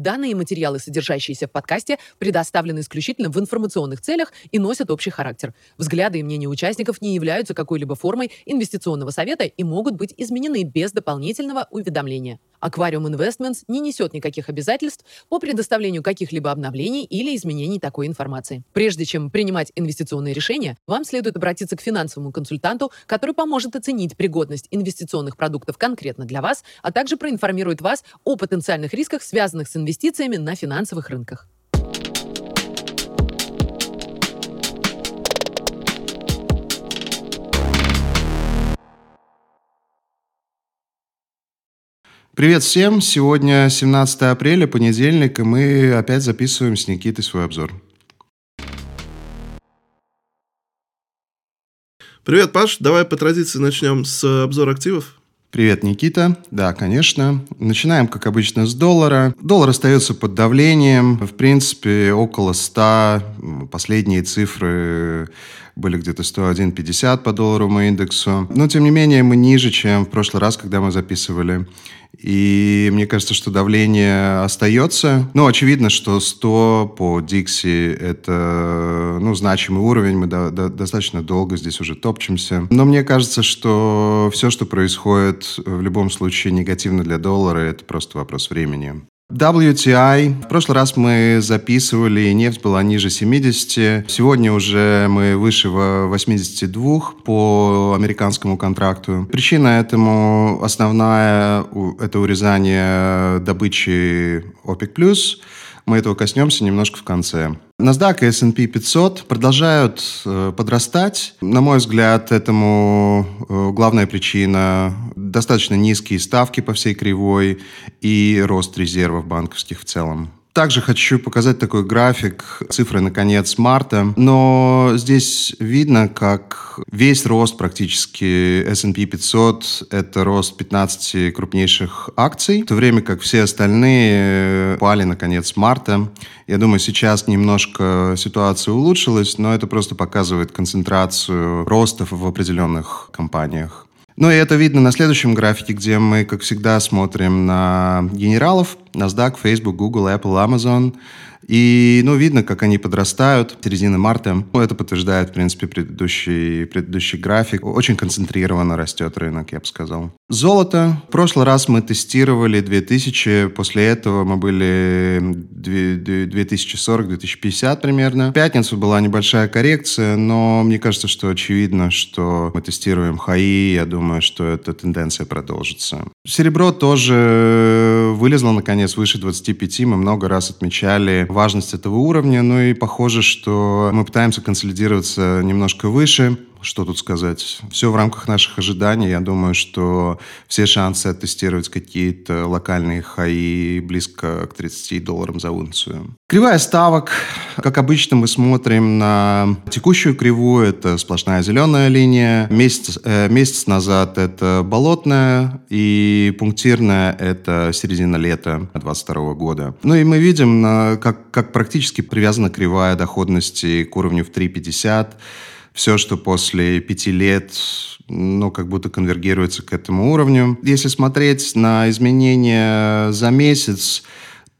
Данные материалы, содержащиеся в подкасте, предоставлены исключительно в информационных целях и носят общий характер. Взгляды и мнения участников не являются какой-либо формой инвестиционного совета и могут быть изменены без дополнительного уведомления. Аквариум Investments не несет никаких обязательств по предоставлению каких-либо обновлений или изменений такой информации. Прежде чем принимать инвестиционные решения, вам следует обратиться к финансовому консультанту, который поможет оценить пригодность инвестиционных продуктов конкретно для вас, а также проинформирует вас о потенциальных рисках, связанных с инвестициями на финансовых рынках. Привет всем! Сегодня 17 апреля, понедельник, и мы опять записываем с Никитой свой обзор. Привет, Паш. Давай по традиции начнем с обзора активов. Привет, Никита. Да, конечно. Начинаем, как обычно, с доллара. Доллар остается под давлением. В принципе, около 100. Последние цифры были где-то 101.50 по долларовому индексу. Но, тем не менее, мы ниже, чем в прошлый раз, когда мы записывали. И мне кажется, что давление остается. Ну, очевидно, что 100 по Dixie – это ну, значимый уровень. Мы до, до, достаточно долго здесь уже топчемся. Но мне кажется, что все, что происходит в любом случае негативно для доллара, это просто вопрос времени. WTI. В прошлый раз мы записывали, и нефть была ниже 70. Сегодня уже мы выше 82 по американскому контракту. Причина этому основная – это урезание добычи OPEC+. Мы этого коснемся немножко в конце. NASDAQ и S&P 500 продолжают э, подрастать. На мой взгляд, этому э, главная причина – достаточно низкие ставки по всей кривой и рост резервов банковских в целом. Также хочу показать такой график, цифры на конец марта. Но здесь видно, как весь рост практически S&P 500 – это рост 15 крупнейших акций, в то время как все остальные упали на конец марта. Я думаю, сейчас немножко ситуация улучшилась, но это просто показывает концентрацию ростов в определенных компаниях. Ну и это видно на следующем графике, где мы, как всегда, смотрим на генералов. NASDAQ, Facebook, Google, Apple, Amazon – и, ну, видно, как они подрастают середины марта. Ну, это подтверждает, в принципе, предыдущий, предыдущий график. Очень концентрированно растет рынок, я бы сказал. Золото. В прошлый раз мы тестировали 2000, после этого мы были 2040-2050 примерно. В пятницу была небольшая коррекция, но мне кажется, что очевидно, что мы тестируем хаи, я думаю, что эта тенденция продолжится. Серебро тоже вылезло, наконец, выше 25. Мы много раз отмечали важность этого уровня. Ну и похоже, что мы пытаемся консолидироваться немножко выше. Что тут сказать? Все в рамках наших ожиданий. Я думаю, что все шансы оттестировать какие-то локальные хаи близко к 30 долларам за унцию. Кривая ставок. Как обычно, мы смотрим на текущую кривую. Это сплошная зеленая линия. Месяц, э, месяц назад это болотная. И пунктирная – это середина лета 2022 года. Ну и мы видим, как, как практически привязана кривая доходности к уровню в 3,50 все, что после пяти лет ну, как будто конвергируется к этому уровню. Если смотреть на изменения за месяц,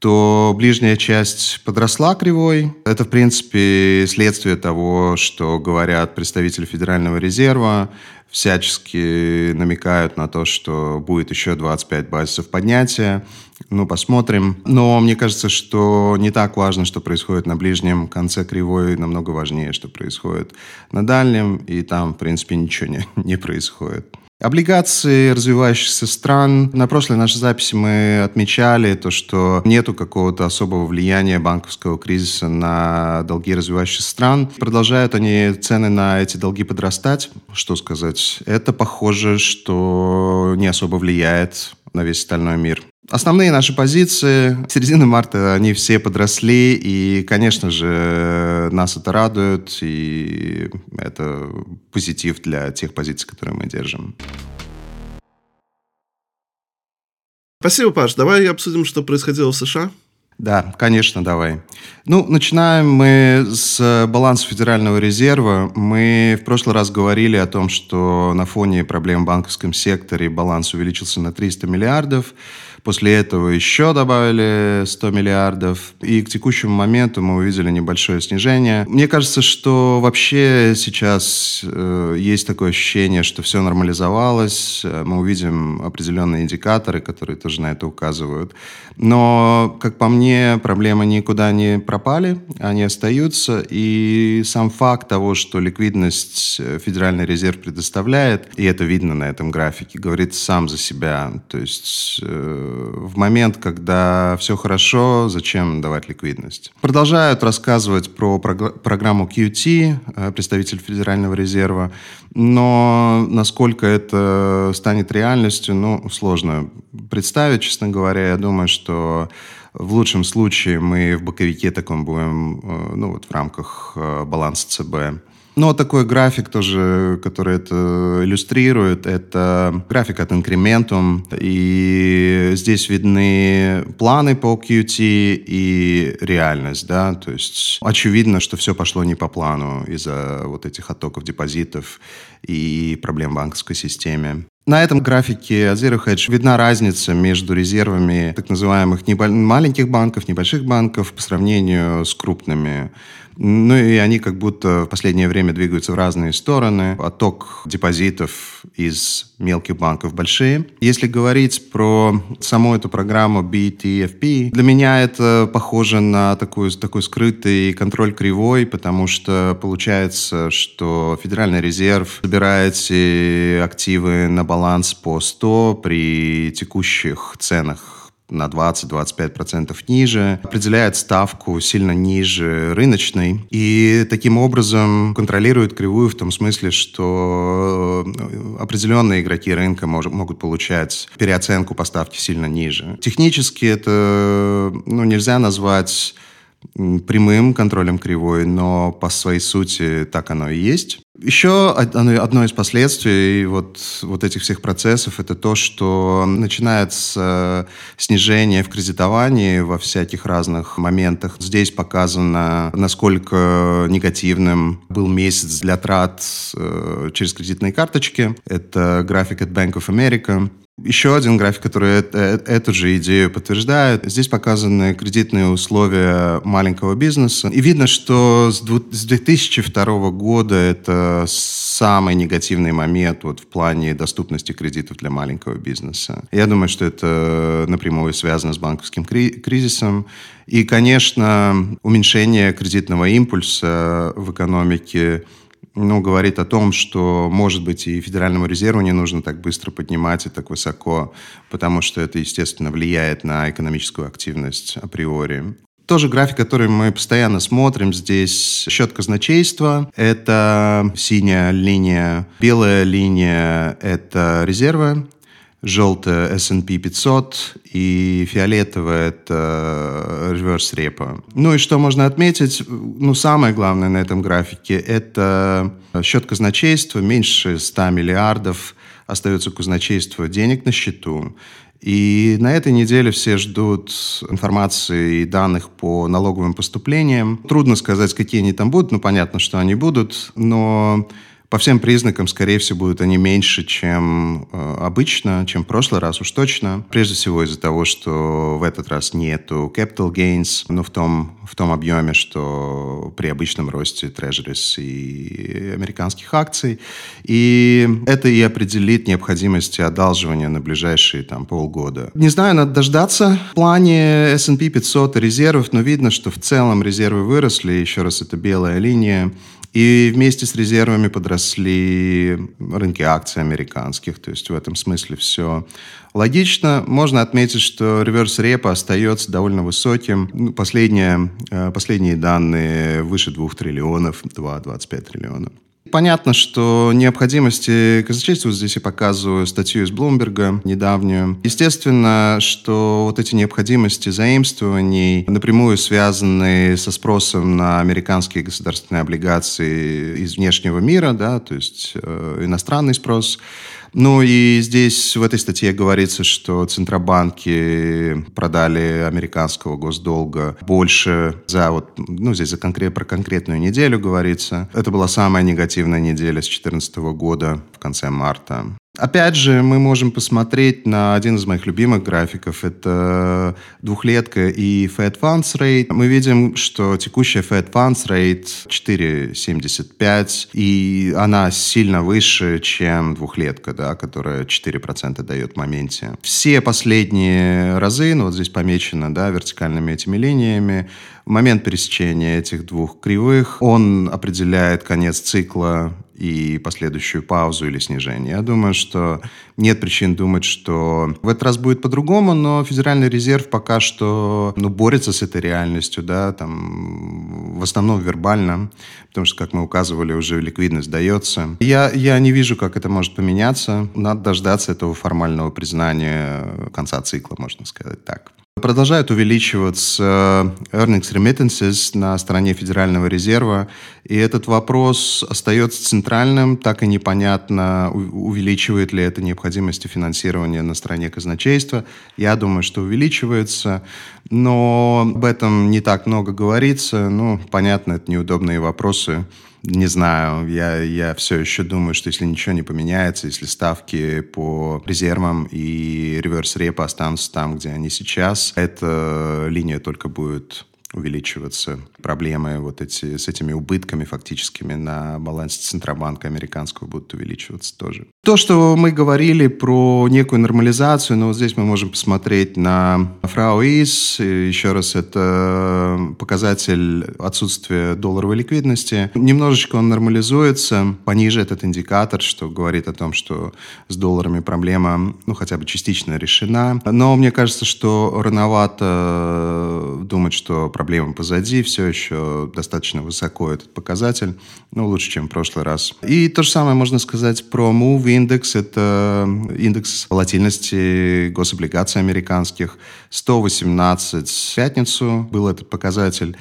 то ближняя часть подросла кривой. Это, в принципе, следствие того, что говорят представители Федерального резерва, всячески намекают на то, что будет еще 25 базисов поднятия. Ну, посмотрим. Но мне кажется, что не так важно, что происходит на ближнем конце кривой, намного важнее, что происходит на дальнем, и там, в принципе, ничего не, не происходит. Облигации развивающихся стран. На прошлой нашей записи мы отмечали то, что нету какого-то особого влияния банковского кризиса на долги развивающихся стран. Продолжают они цены на эти долги подрастать. Что сказать? Это похоже, что не особо влияет на весь остальной мир. Основные наши позиции, середины марта они все подросли, и, конечно же, нас это радует, и это позитив для тех позиций, которые мы держим. Спасибо, Паш. Давай обсудим, что происходило в США. Да, конечно, давай. Ну, начинаем мы с баланса Федерального резерва. Мы в прошлый раз говорили о том, что на фоне проблем в банковском секторе баланс увеличился на 300 миллиардов. После этого еще добавили 100 миллиардов. И к текущему моменту мы увидели небольшое снижение. Мне кажется, что вообще сейчас э, есть такое ощущение, что все нормализовалось. Мы увидим определенные индикаторы, которые тоже на это указывают. Но, как по мне, проблемы никуда не пропали, они остаются. И сам факт того, что ликвидность Федеральный резерв предоставляет, и это видно на этом графике, говорит сам за себя. То есть э, в момент, когда все хорошо, зачем давать ликвидность? Продолжают рассказывать про программу QT, э, представитель Федерального резерва, но насколько это станет реальностью, ну, сложно представить, честно говоря. Я думаю, что в лучшем случае мы в боковике таком будем, э, ну, вот в рамках э, баланса ЦБ. Но такой график тоже, который это иллюстрирует, это график от Incrementum. И здесь видны планы по QT и реальность. Да? То есть очевидно, что все пошло не по плану из-за вот этих оттоков депозитов и проблем в банковской системе. На этом графике Zero Hedge видна разница между резервами так называемых маленьких банков, небольших банков по сравнению с крупными. Ну и они как будто в последнее время двигаются в разные стороны. Отток депозитов из мелких банков большие. Если говорить про саму эту программу BTFP, для меня это похоже на такой, такой скрытый контроль кривой, потому что получается, что Федеральный резерв собирает активы на баланс по 100 при текущих ценах на 20-25% ниже, определяет ставку сильно ниже рыночной и таким образом контролирует кривую в том смысле, что э, определенные игроки рынка мож, могут получать переоценку поставки сильно ниже. Технически это ну, нельзя назвать прямым контролем кривой, но по своей сути так оно и есть. Еще одно из последствий вот, вот этих всех процессов это то, что начинается снижение в кредитовании во всяких разных моментах. Здесь показано, насколько негативным был месяц для трат э, через кредитные карточки. Это график от Bank of America. Еще один график, который эту же идею подтверждает. Здесь показаны кредитные условия маленького бизнеса. И видно, что с 2002 года это самый негативный момент вот в плане доступности кредитов для маленького бизнеса. Я думаю, что это напрямую связано с банковским кризисом. И, конечно, уменьшение кредитного импульса в экономике ну, говорит о том, что, может быть, и Федеральному резерву не нужно так быстро поднимать и так высоко, потому что это, естественно, влияет на экономическую активность априори. Тоже график, который мы постоянно смотрим. Здесь счет казначейства. Это синяя линия. Белая линия – это резервы желтая S&P 500 и фиолетовая это reverse repo. Ну и что можно отметить? Ну, самое главное на этом графике – это счет казначейства меньше 100 миллиардов остается казначейство денег на счету. И на этой неделе все ждут информации и данных по налоговым поступлениям. Трудно сказать, какие они там будут. Ну, понятно, что они будут, но по всем признакам, скорее всего, будут они меньше, чем э, обычно, чем в прошлый раз уж точно. Прежде всего из-за того, что в этот раз нету capital gains, ну, в том, в том объеме, что при обычном росте treasuries и американских акций. И это и определит необходимость одалживания на ближайшие там полгода. Не знаю, надо дождаться в плане S&P 500 резервов, но видно, что в целом резервы выросли. Еще раз, это белая линия. И вместе с резервами подросли рынки акций американских. То есть в этом смысле все логично. Можно отметить, что реверс репа остается довольно высоким. Ну, последние, э, последние данные выше 2 триллионов, 2,25 триллиона. Понятно, что необходимости казначейства здесь я показываю статью из Блумберга недавнюю. Естественно, что вот эти необходимости заимствований напрямую связаны со спросом на американские государственные облигации из внешнего мира, да, то есть э, иностранный спрос. Ну и здесь в этой статье говорится, что центробанки продали американского госдолга больше за вот, ну здесь за конкрет, про конкретную неделю говорится. Это была самая негативная неделя с 2014 года в конце марта. Опять же, мы можем посмотреть на один из моих любимых графиков. Это двухлетка и Fed Funds Rate. Мы видим, что текущая Fed Funds Rate 4,75, и она сильно выше, чем двухлетка, да, которая 4% дает в моменте. Все последние разы, ну вот здесь помечено, да, вертикальными этими линиями, момент пересечения этих двух кривых он определяет конец цикла и последующую паузу или снижение. Я думаю, что нет причин думать, что в этот раз будет по-другому, но Федеральный резерв пока что ну, борется с этой реальностью, да, там, в основном вербально, потому что, как мы указывали, уже ликвидность дается. Я, я не вижу, как это может поменяться. Надо дождаться этого формального признания конца цикла, можно сказать так. Продолжают увеличиваться э, earnings remittances на стороне Федерального резерва, и этот вопрос остается центральным, так и непонятно, увеличивает ли это необходимости финансирования на стороне казначейства. Я думаю, что увеличивается, но об этом не так много говорится. Ну, понятно, это неудобные вопросы, не знаю, я, я все еще думаю, что если ничего не поменяется, если ставки по резервам и реверс-репо останутся там, где они сейчас, эта линия только будет увеличиваться. Проблемы вот эти, с этими убытками фактическими на балансе Центробанка американского будут увеличиваться тоже. То, что мы говорили про некую нормализацию, но вот здесь мы можем посмотреть на фрау ИС. Еще раз, это показатель отсутствия долларовой ликвидности. Немножечко он нормализуется. Пониже этот индикатор, что говорит о том, что с долларами проблема, ну, хотя бы частично решена. Но мне кажется, что рановато думать, что проблемы позади, все еще достаточно высоко этот показатель, ну, лучше, чем в прошлый раз. И то же самое можно сказать про Move Index, это индекс волатильности гособлигаций американских. 118 в пятницу был этот показатель.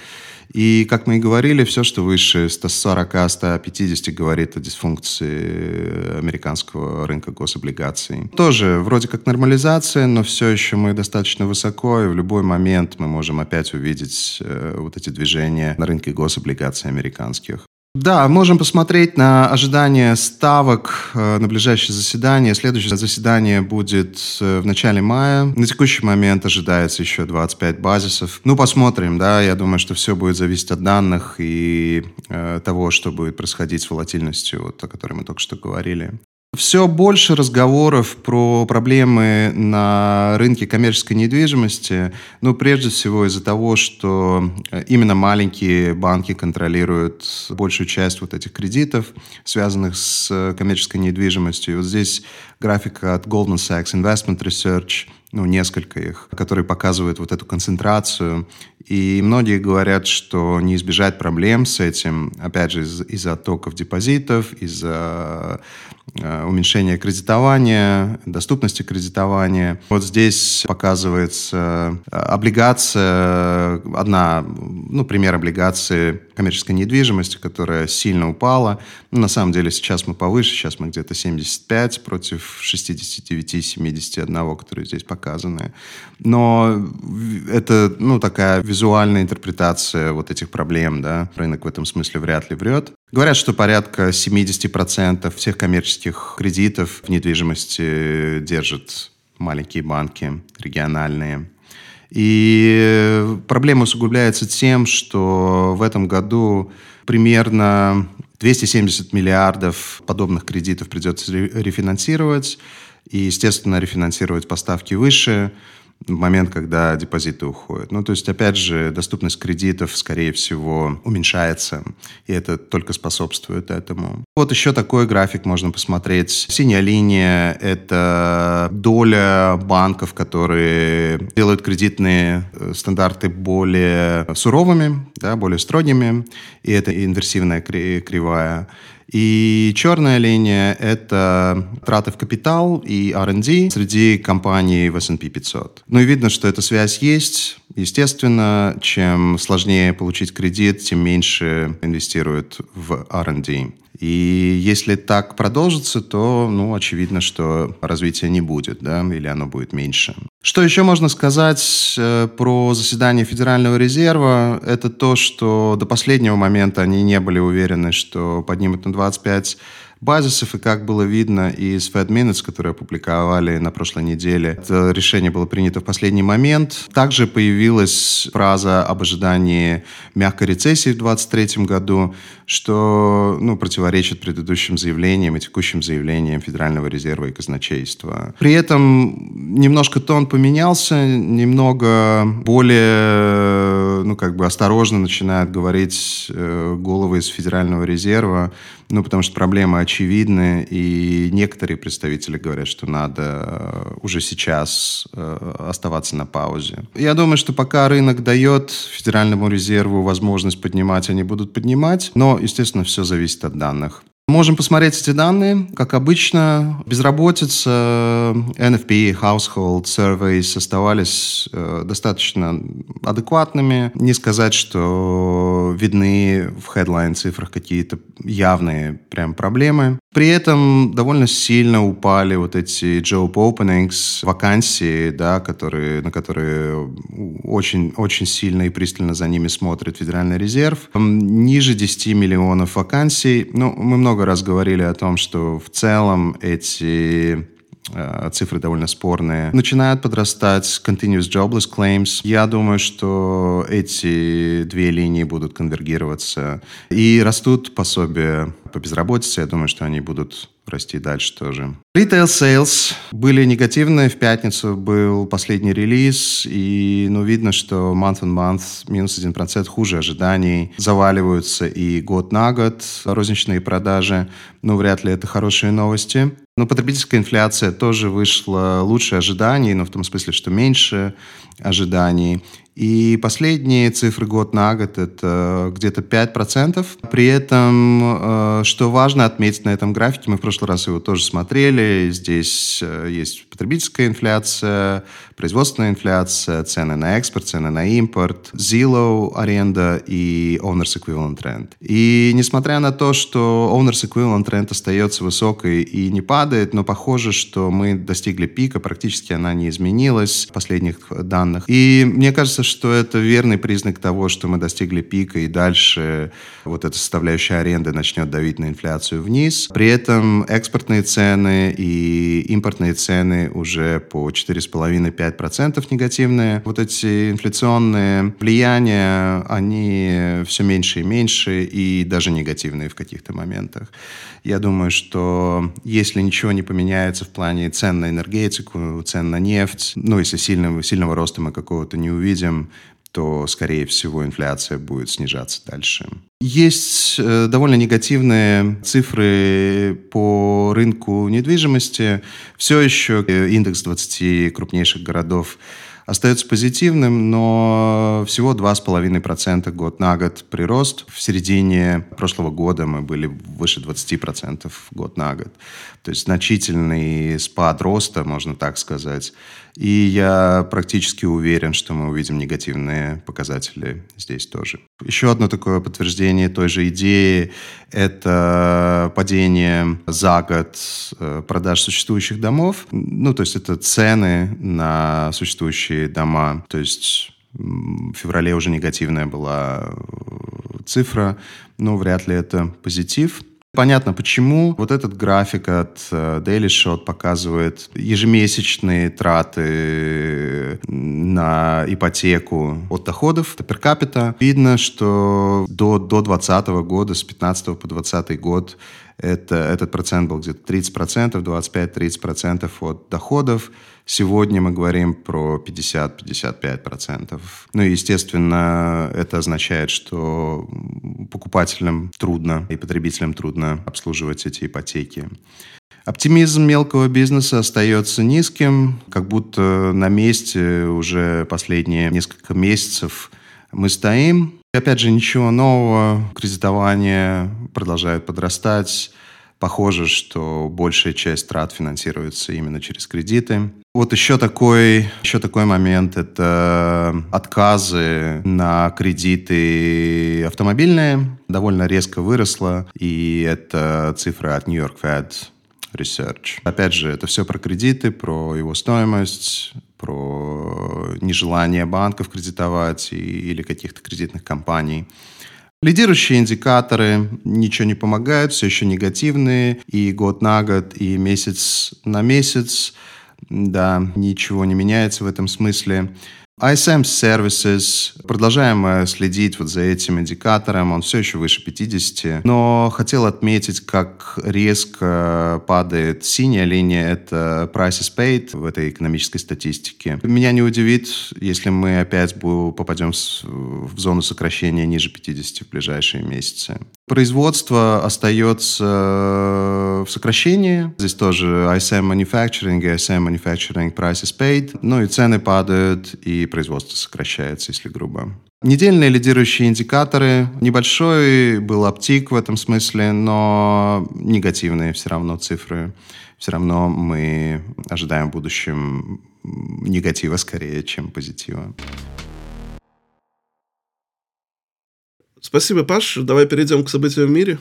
И, как мы и говорили, все, что выше 140-150 говорит о дисфункции американского рынка гособлигаций. Тоже вроде как нормализация, но все еще мы достаточно высоко, и в любой момент мы можем опять увидеть э, вот эти движения на рынке гособлигаций американских. Да, можем посмотреть на ожидания ставок э, на ближайшее заседание. Следующее заседание будет э, в начале мая. На текущий момент ожидается еще 25 базисов. Ну, посмотрим, да. Я думаю, что все будет зависеть от данных и э, того, что будет происходить с волатильностью, вот, о которой мы только что говорили. Все больше разговоров про проблемы на рынке коммерческой недвижимости, ну, прежде всего из-за того, что э, именно маленькие банки контролируют большую часть вот этих кредитов, связанных с коммерческой недвижимостью. И вот здесь графика от Goldman Sachs Investment Research, ну, несколько их, которые показывают вот эту концентрацию. И многие говорят, что не избежать проблем с этим, опять же, из- из-за оттоков депозитов, из-за Э, уменьшение кредитования, доступности кредитования. Вот здесь показывается э, облигация, одна, ну, пример облигации коммерческой недвижимости, которая сильно упала. Ну, на самом деле сейчас мы повыше, сейчас мы где-то 75 против 69-71, которые здесь показаны. Но это, ну, такая визуальная интерпретация вот этих проблем, да. Рынок в этом смысле вряд ли врет. Говорят, что порядка 70% всех коммерческих кредитов в недвижимости держат маленькие банки региональные. И проблема усугубляется тем, что в этом году примерно 270 миллиардов подобных кредитов придется рефинансировать. И, естественно, рефинансировать поставки выше – в момент, когда депозиты уходят. Ну, то есть, опять же, доступность кредитов, скорее всего, уменьшается, и это только способствует этому. Вот еще такой график можно посмотреть. Синяя линия — это доля банков, которые делают кредитные э, стандарты более суровыми, да, более строгими, и это инверсивная кривая. И черная линия — это траты в капитал и R&D среди компаний в S&P 500. Ну и видно, что эта связь есть. Естественно, чем сложнее получить кредит, тем меньше инвестируют в R&D. И если так продолжится, то, ну, очевидно, что развития не будет, да, или оно будет меньше. Что еще можно сказать э, про заседание Федерального резерва? Это то, что до последнего момента они не были уверены, что поднимут на 25 базисов. И как было видно из Fed которые опубликовали на прошлой неделе, это решение было принято в последний момент. Также появилась фраза об ожидании мягкой рецессии в 2023 году, что ну, противоречит предыдущим заявлениям и текущим заявлениям Федерального резерва и казначейства. При этом немножко тон поменялся, немного более ну, как бы осторожно начинают говорить э, головы из Федерального резерва, ну, потому что проблемы очевидны, и некоторые представители говорят, что надо э, уже сейчас э, оставаться на паузе. Я думаю, что пока рынок дает Федеральному резерву возможность поднимать, они будут поднимать, но, естественно, все зависит от данных. Можем посмотреть эти данные. Как обычно, безработица, NFP, Household Surveys оставались э, достаточно адекватными. Не сказать, что видны в headline цифрах какие-то явные прям проблемы. При этом довольно сильно упали вот эти job openings, вакансии, да, которые, на которые очень, очень сильно и пристально за ними смотрит Федеральный резерв. Ниже 10 миллионов вакансий. Ну, мы много много раз говорили о том, что в целом эти э, цифры довольно спорные, начинают подрастать continuous jobless claims. Я думаю, что эти две линии будут конвергироваться. И растут пособия по безработице. Я думаю, что они будут расти дальше тоже. Retail sales были негативные. В пятницу был последний релиз, и ну, видно, что month on month минус 1% хуже ожиданий. Заваливаются и год на год розничные продажи. Ну, вряд ли это хорошие новости. Но потребительская инфляция тоже вышла лучше ожиданий, но в том смысле, что меньше ожиданий. И последние цифры год на год – это где-то 5%. При этом, э, что важно отметить на этом графике, мы в прошлый раз его тоже смотрели, здесь э, есть потребительская инфляция, производственная инфляция, цены на экспорт, цены на импорт, Zillow аренда и Owners Equivalent Rent. И несмотря на то, что Owners Equivalent Rent остается высокой и не падает, но похоже, что мы достигли пика, практически она не изменилась в последних данных. И мне кажется, что это верный признак того, что мы достигли пика, и дальше вот эта составляющая аренды начнет давить на инфляцию вниз. При этом экспортные цены и импортные цены уже по 4,5-5% негативные. Вот эти инфляционные влияния, они все меньше и меньше, и даже негативные в каких-то моментах. Я думаю, что если ничего не поменяется в плане цен на энергетику, цен на нефть, ну, если сильного, сильного роста мы какого-то не увидим, то, скорее всего, инфляция будет снижаться дальше. Есть э, довольно негативные цифры по рынку недвижимости. Все еще э, индекс 20 крупнейших городов остается позитивным, но всего 2,5% год на год прирост. В середине прошлого года мы были выше 20% год на год. То есть значительный спад роста, можно так сказать. И я практически уверен, что мы увидим негативные показатели здесь тоже. Еще одно такое подтверждение той же идеи – это падение за год э, продаж существующих домов. Ну, то есть это цены на существующие дома. То есть в феврале уже негативная была э, цифра, но вряд ли это позитив. Понятно, почему вот этот график от э, Daily Shot показывает ежемесячные траты на ипотеку от доходов per capita. Видно, что до, до 2020 года, с 15 по 2020 год, это, этот процент был где-то 30%, 25-30% от доходов. Сегодня мы говорим про 50-55%. Ну и, естественно, это означает, что покупателям трудно и потребителям трудно обслуживать эти ипотеки. Оптимизм мелкого бизнеса остается низким, как будто на месте уже последние несколько месяцев мы стоим. И опять же, ничего нового, кредитование продолжает подрастать, Похоже, что большая часть трат финансируется именно через кредиты. Вот еще такой, еще такой момент – это отказы на кредиты автомобильные. Довольно резко выросло, и это цифра от New York Fed Research. Опять же, это все про кредиты, про его стоимость, про нежелание банков кредитовать и, или каких-то кредитных компаний. Лидирующие индикаторы ничего не помогают, все еще негативные, и год на год, и месяц на месяц. Да, ничего не меняется в этом смысле. ISM Services, продолжаем э, следить вот за этим индикатором, он все еще выше 50, но хотел отметить, как резко падает синяя линия, это prices paid в этой экономической статистике. Меня не удивит, если мы опять попадем в зону сокращения ниже 50 в ближайшие месяцы. Производство остается э, в сокращении. Здесь тоже ISM Manufacturing ISM Manufacturing Prices Paid. Ну и цены падают, и производство сокращается, если грубо. Недельные лидирующие индикаторы. Небольшой был оптик в этом смысле, но негативные все равно цифры. Все равно мы ожидаем в будущем негатива скорее, чем позитива. Спасибо, Паш. Давай перейдем к событиям в мире.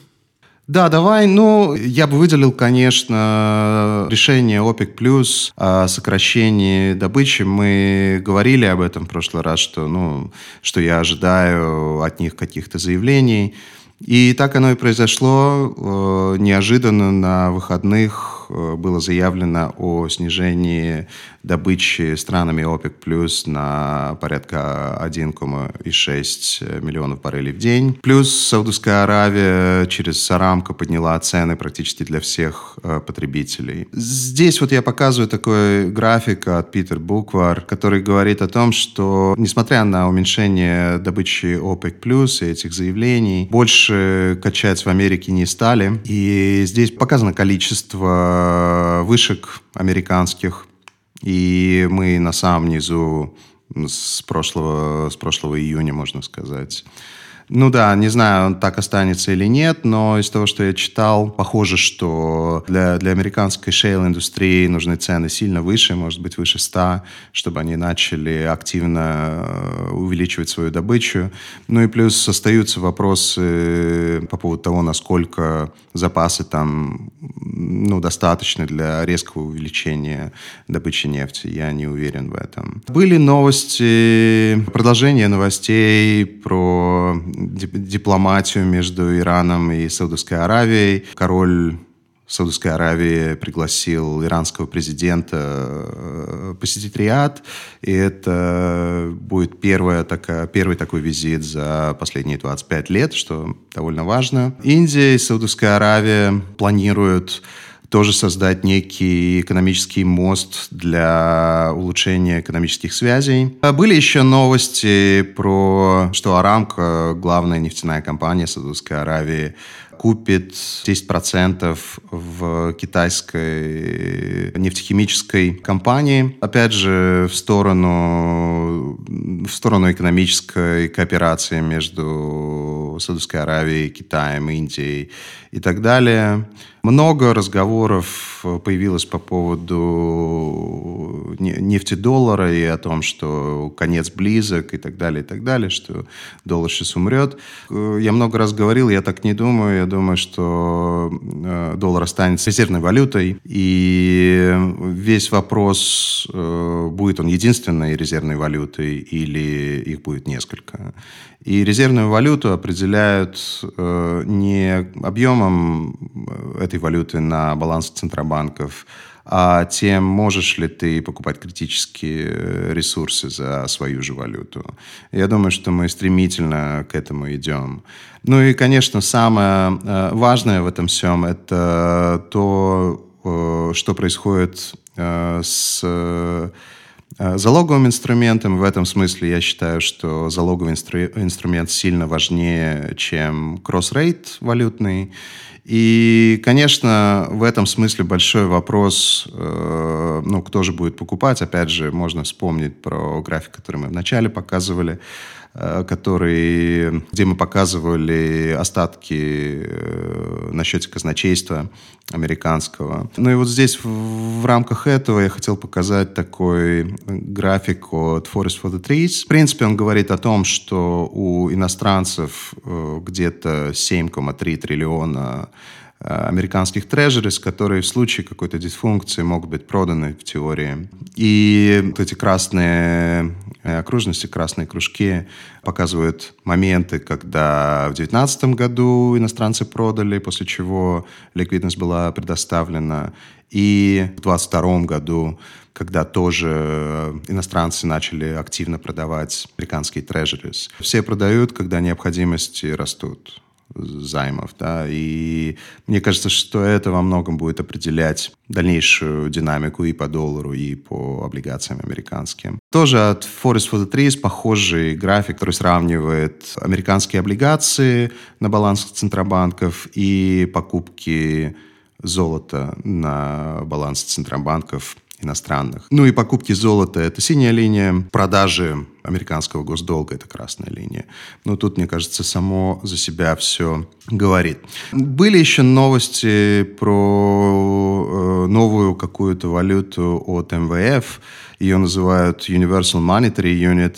Да, давай. Ну, я бы выделил, конечно, решение ОПЕК+, плюс о сокращении добычи. Мы говорили об этом в прошлый раз, что, ну, что я ожидаю от них каких-то заявлений. И так оно и произошло. Э, неожиданно на выходных э, было заявлено о снижении добычи странами ОПЕК плюс на порядка 1,6 миллионов баррелей в день. Плюс Саудовская Аравия через Арамко подняла цены практически для всех э, потребителей. Здесь вот я показываю такой график от Питер Буквар, который говорит о том, что несмотря на уменьшение добычи ОПЕК плюс и этих заявлений, больше качать в Америке не стали. И здесь показано количество вышек американских и мы на самом низу с прошлого, с прошлого июня, можно сказать. Ну да, не знаю, он так останется или нет, но из того, что я читал, похоже, что для, для американской шейл-индустрии нужны цены сильно выше, может быть, выше 100, чтобы они начали активно э, увеличивать свою добычу. Ну и плюс остаются вопросы по поводу того, насколько запасы там ну, достаточны для резкого увеличения добычи нефти. Я не уверен в этом. Были новости, продолжение новостей про дипломатию между Ираном и Саудовской Аравией. Король Саудовской Аравии пригласил иранского президента э, посетить Риад, и это будет первая такая, первый такой визит за последние 25 лет, что довольно важно. Индия и Саудовская Аравия планируют тоже создать некий экономический мост для улучшения экономических связей. А были еще новости про, что Арамко, главная нефтяная компания Саудовской Аравии, купит 10% в китайской нефтехимической компании. Опять же, в сторону, в сторону экономической кооперации между Саудовской Аравией, Китаем, Индией и так далее. Много разговоров появилось по поводу нефтедоллара и о том, что конец близок и так далее, и так далее, что доллар сейчас умрет. Я много раз говорил, я так не думаю. Я думаю, что э, доллар останется резервной валютой. И весь вопрос, э, будет он единственной резервной валютой или их будет несколько. И резервную валюту определяют э, не объемом этой валюты на баланс центробанков, а тем, можешь ли ты покупать критические ресурсы за свою же валюту. Я думаю, что мы стремительно к этому идем. Ну и, конечно, самое э, важное в этом всем – это то, э, что происходит э, с залоговым инструментом. В этом смысле я считаю, что залоговый инстру- инструмент сильно важнее, чем кросс-рейт валютный. И, конечно, в этом смысле большой вопрос, э, ну, кто же будет покупать. Опять же, можно вспомнить про график, который мы вначале показывали. Э, который, где мы показывали остатки э, на счете казначейства американского. Ну и вот здесь в, в рамках этого я хотел показать такой график от Forest for the Trees. В принципе, он говорит о том, что у иностранцев э, где-то 7,3 триллиона американских трежерис, которые в случае какой-то дисфункции могут быть проданы в теории. И вот эти красные окружности, красные кружки показывают моменты, когда в 2019 году иностранцы продали, после чего ликвидность была предоставлена, и в 2022 году когда тоже иностранцы начали активно продавать американские трежерис. Все продают, когда необходимости растут займов, да, и мне кажется, что это во многом будет определять дальнейшую динамику и по доллару, и по облигациям американским. Тоже от Forest for the Trees похожий график, который сравнивает американские облигации на балансах центробанков и покупки золота на баланс центробанков иностранных. Ну и покупки золота – это синяя линия, продажи американского госдолга – это красная линия. Но тут, мне кажется, само за себя все говорит. Были еще новости про э, новую какую-то валюту от МВФ. Ее называют Universal Monetary Unit.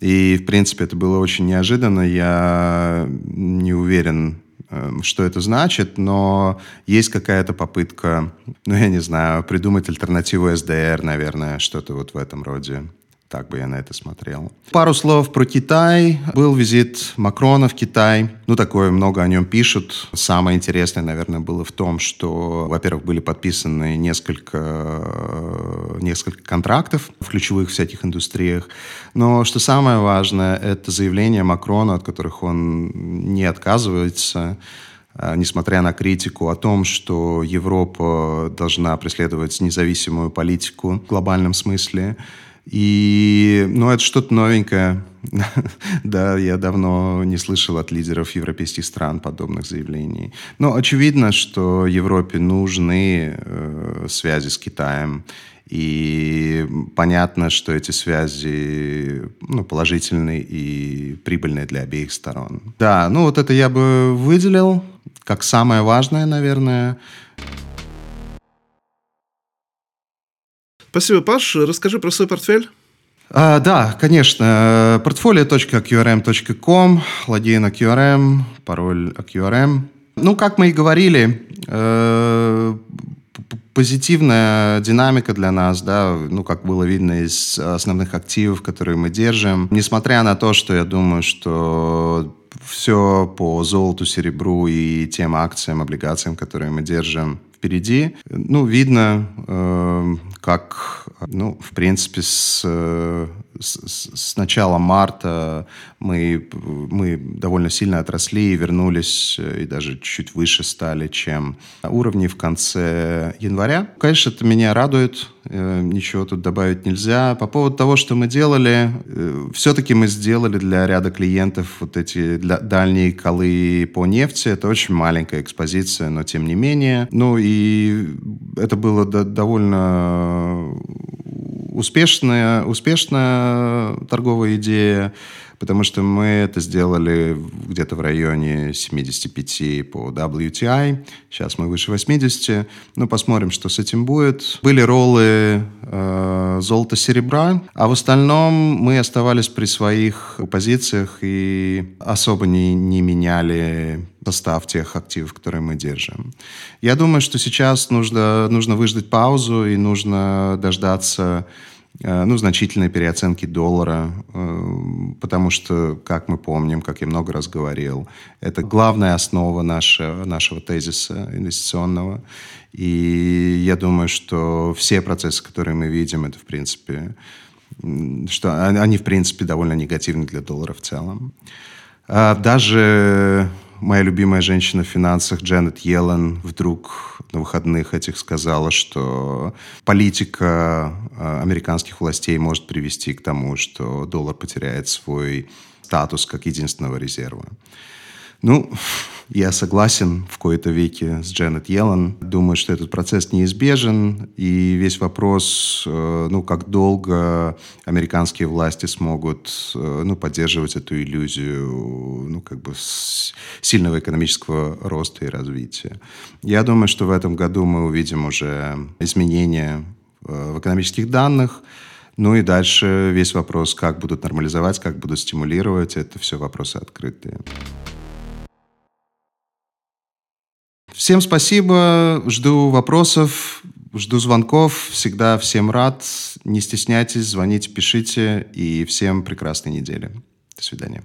И, в принципе, это было очень неожиданно. Я не уверен, Эм, что это значит, но есть какая-то попытка, ну, я не знаю, придумать альтернативу СДР, наверное, что-то вот в этом роде. Так бы я на это смотрел. Пару слов про Китай. Был визит Макрона в Китай. Ну, такое много о нем пишут. Самое интересное, наверное, было в том, что, во-первых, были подписаны несколько, несколько контрактов в ключевых всяких индустриях. Но что самое важное, это заявления Макрона, от которых он не отказывается а, несмотря на критику о том, что Европа должна преследовать независимую политику в глобальном смысле. И, ну, это что-то новенькое. да, я давно не слышал от лидеров европейских стран подобных заявлений. Но очевидно, что Европе нужны э, связи с Китаем. И понятно, что эти связи ну, положительные и прибыльные для обеих сторон. Да, ну вот это я бы выделил как самое важное, наверное. Спасибо, Паш. Расскажи про свой портфель. А, да, конечно. Портфолио.qrm.com, логин QRM, пароль QRM. Ну, как мы и говорили, э, позитивная динамика для нас, да, ну, как было видно из основных активов, которые мы держим. Несмотря на то, что я думаю, что все по золоту, серебру и тем акциям, облигациям, которые мы держим, впереди. Ну, видно, э, как, ну, в принципе, с, с, с начала марта мы, мы довольно сильно отросли и вернулись, и даже чуть выше стали, чем уровни в конце января. Конечно, это меня радует, э, ничего тут добавить нельзя. По поводу того, что мы делали, э, все-таки мы сделали для ряда клиентов вот эти дальние колы по нефти. Это очень маленькая экспозиция, но тем не менее. Ну и это было довольно успешная, успешная торговая идея потому что мы это сделали где-то в районе 75 по WTI. Сейчас мы выше 80. Ну, посмотрим, что с этим будет. Были роллы э, золота-серебра, а в остальном мы оставались при своих позициях и особо не, не меняли состав тех активов, которые мы держим. Я думаю, что сейчас нужно, нужно выждать паузу и нужно дождаться ну, значительной переоценки доллара, э, потому что, как мы помним, как я много раз говорил, это главная основа нашего, нашего тезиса инвестиционного. И я думаю, что все процессы, которые мы видим, это, в принципе, что они, в принципе, довольно негативны для доллара в целом. А даже моя любимая женщина в финансах Джанет Йеллен вдруг на выходных этих сказала, что политика э, американских властей может привести к тому, что доллар потеряет свой статус как единственного резерва. Ну, я согласен в кои-то веке с Дженнет Йеллен. Думаю, что этот процесс неизбежен, и весь вопрос, э, ну, как долго американские власти смогут, э, ну, поддерживать эту иллюзию, ну, как бы сильного экономического роста и развития. Я думаю, что в этом году мы увидим уже изменения э, в экономических данных, ну и дальше весь вопрос, как будут нормализовать, как будут стимулировать, это все вопросы открытые. Всем спасибо, жду вопросов, жду звонков, всегда всем рад. Не стесняйтесь, звоните, пишите, и всем прекрасной недели. До свидания.